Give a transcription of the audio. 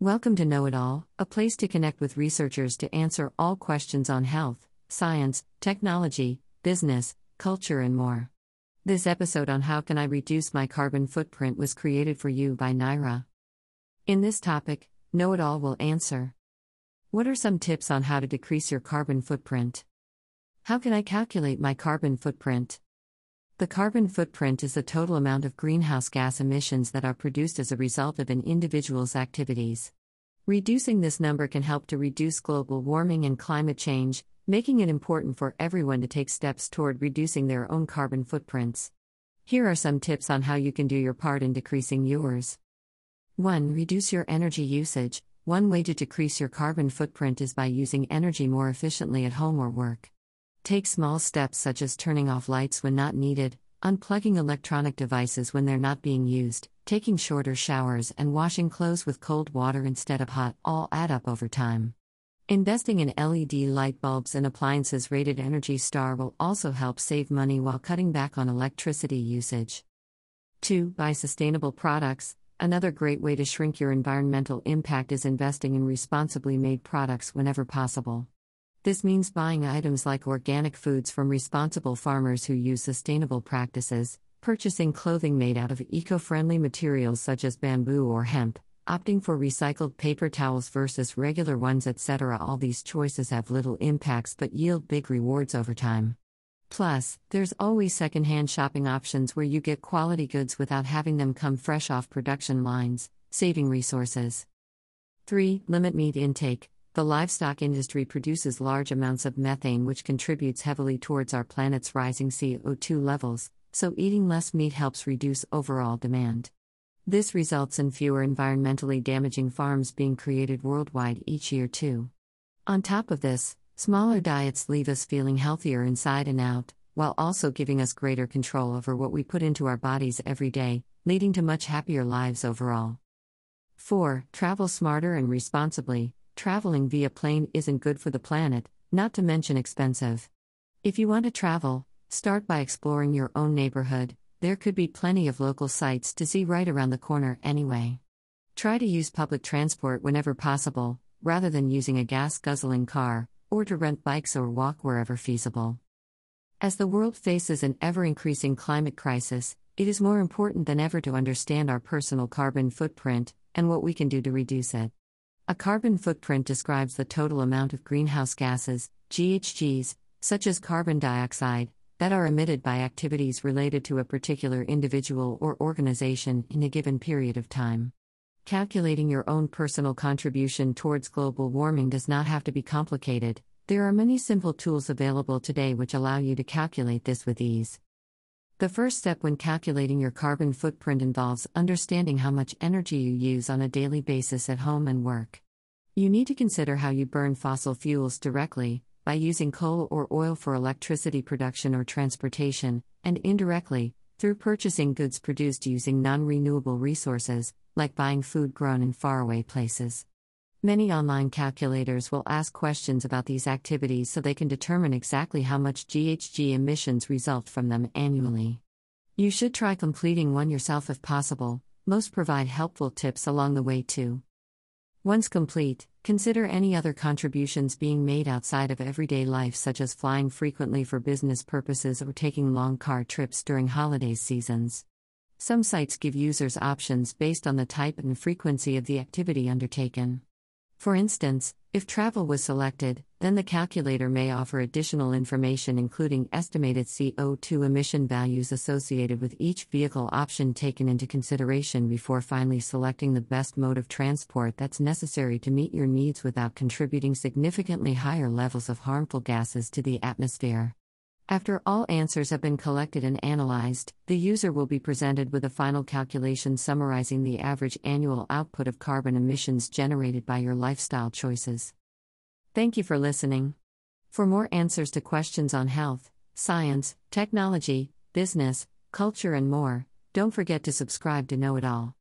Welcome to Know It All, a place to connect with researchers to answer all questions on health, science, technology, business, culture, and more. This episode on How Can I Reduce My Carbon Footprint was created for you by Naira. In this topic, Know It All will answer What are some tips on how to decrease your carbon footprint? How can I calculate my carbon footprint? The carbon footprint is the total amount of greenhouse gas emissions that are produced as a result of an individual's activities. Reducing this number can help to reduce global warming and climate change, making it important for everyone to take steps toward reducing their own carbon footprints. Here are some tips on how you can do your part in decreasing yours. 1. Reduce your energy usage. One way to decrease your carbon footprint is by using energy more efficiently at home or work. Take small steps such as turning off lights when not needed, unplugging electronic devices when they're not being used, taking shorter showers, and washing clothes with cold water instead of hot all add up over time. Investing in LED light bulbs and appliances rated Energy Star will also help save money while cutting back on electricity usage. 2. Buy sustainable products. Another great way to shrink your environmental impact is investing in responsibly made products whenever possible. This means buying items like organic foods from responsible farmers who use sustainable practices, purchasing clothing made out of eco friendly materials such as bamboo or hemp, opting for recycled paper towels versus regular ones, etc. All these choices have little impacts but yield big rewards over time. Plus, there's always secondhand shopping options where you get quality goods without having them come fresh off production lines, saving resources. 3. Limit meat intake. The livestock industry produces large amounts of methane, which contributes heavily towards our planet's rising CO2 levels, so eating less meat helps reduce overall demand. This results in fewer environmentally damaging farms being created worldwide each year, too. On top of this, smaller diets leave us feeling healthier inside and out, while also giving us greater control over what we put into our bodies every day, leading to much happier lives overall. 4. Travel smarter and responsibly traveling via plane isn't good for the planet, not to mention expensive. If you want to travel, start by exploring your own neighborhood, there could be plenty of local sights to see right around the corner anyway. Try to use public transport whenever possible, rather than using a gas guzzling car, or to rent bikes or walk wherever feasible. As the world faces an ever increasing climate crisis, it is more important than ever to understand our personal carbon footprint and what we can do to reduce it. A carbon footprint describes the total amount of greenhouse gases, GHGs, such as carbon dioxide, that are emitted by activities related to a particular individual or organization in a given period of time. Calculating your own personal contribution towards global warming does not have to be complicated, there are many simple tools available today which allow you to calculate this with ease. The first step when calculating your carbon footprint involves understanding how much energy you use on a daily basis at home and work. You need to consider how you burn fossil fuels directly, by using coal or oil for electricity production or transportation, and indirectly, through purchasing goods produced using non renewable resources, like buying food grown in faraway places. Many online calculators will ask questions about these activities so they can determine exactly how much GHG emissions result from them annually. You should try completing one yourself if possible, most provide helpful tips along the way too. Once complete, consider any other contributions being made outside of everyday life, such as flying frequently for business purposes or taking long car trips during holiday seasons. Some sites give users options based on the type and frequency of the activity undertaken. For instance, if travel was selected, then the calculator may offer additional information including estimated CO2 emission values associated with each vehicle option taken into consideration before finally selecting the best mode of transport that's necessary to meet your needs without contributing significantly higher levels of harmful gases to the atmosphere. After all answers have been collected and analyzed, the user will be presented with a final calculation summarizing the average annual output of carbon emissions generated by your lifestyle choices. Thank you for listening. For more answers to questions on health, science, technology, business, culture, and more, don't forget to subscribe to Know It All.